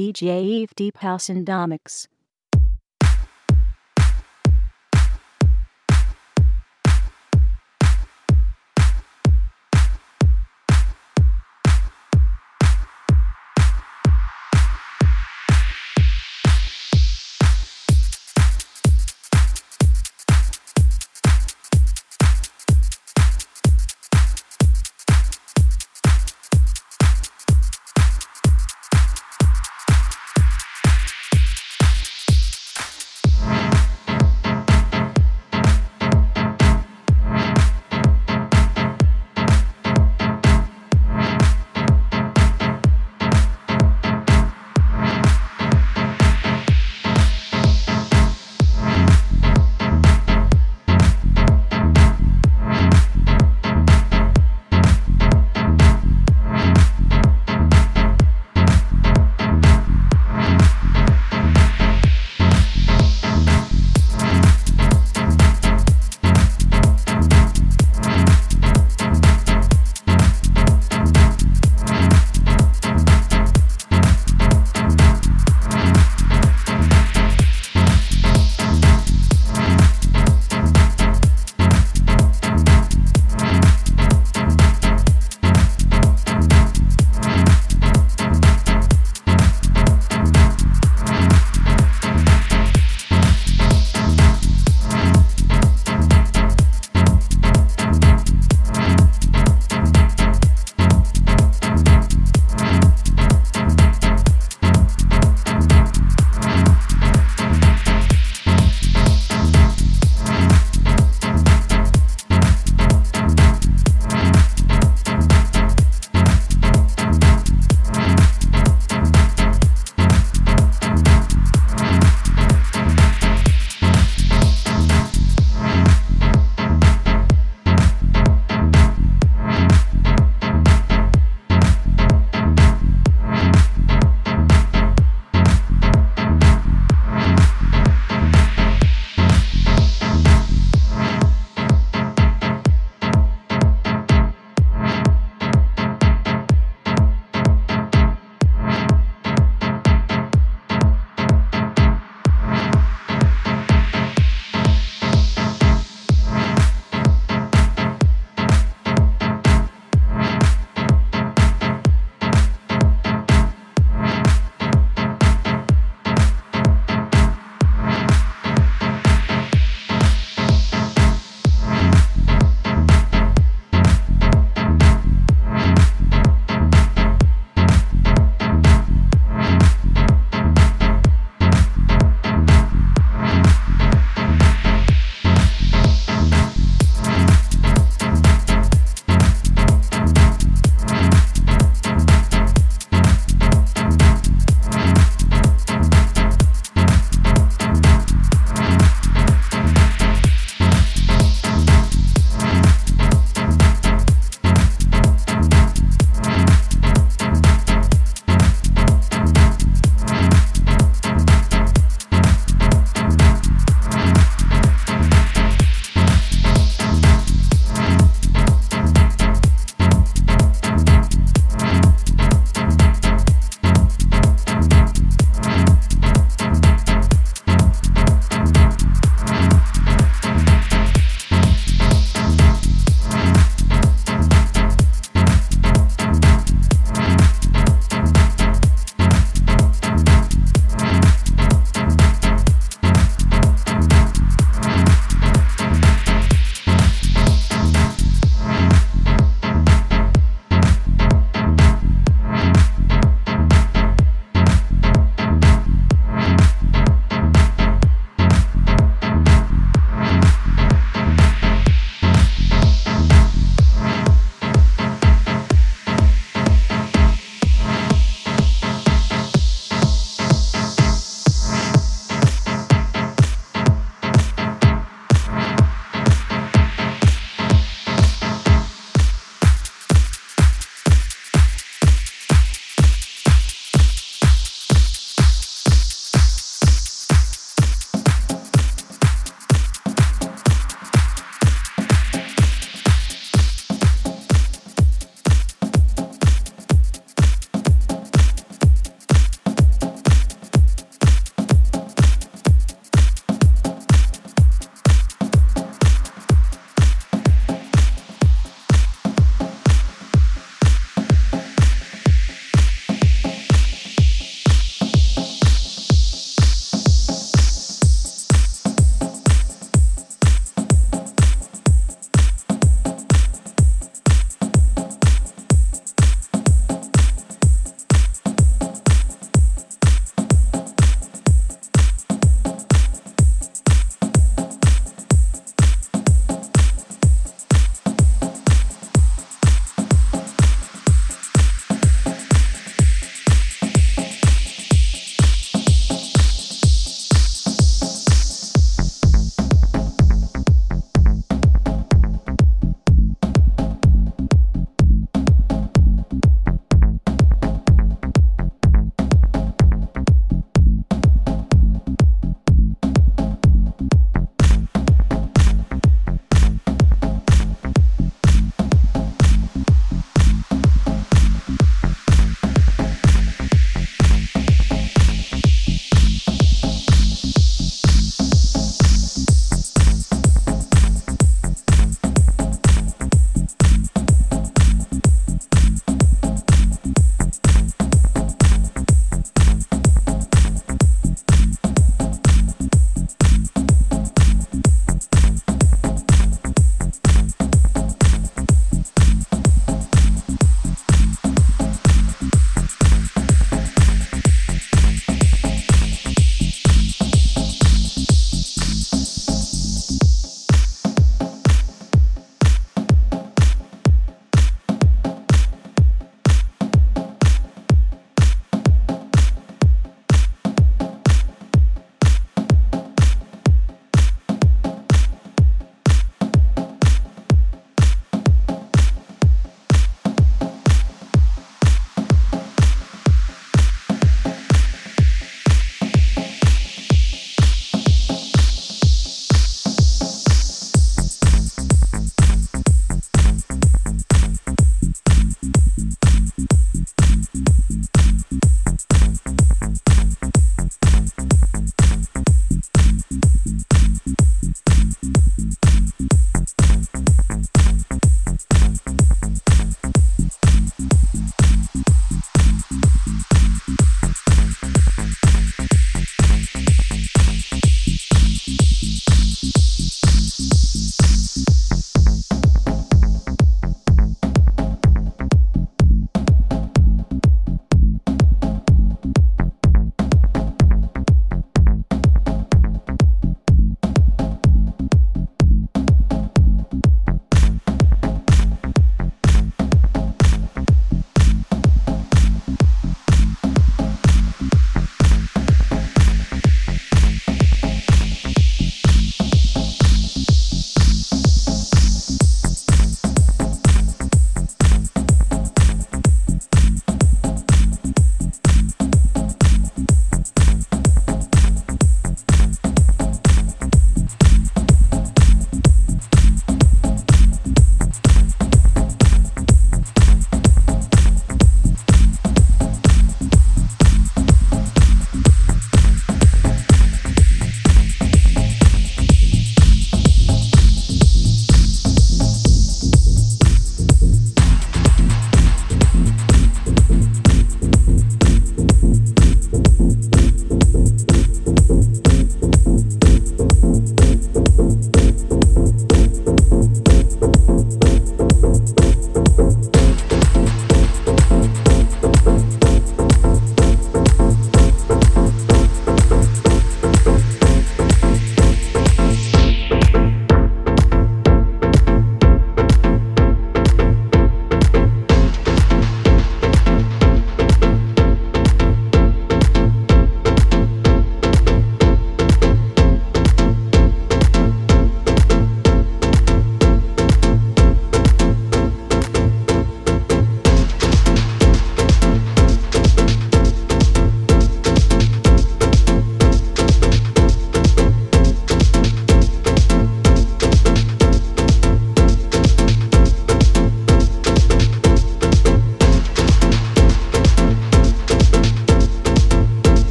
DJ Eve Deep House and Domics.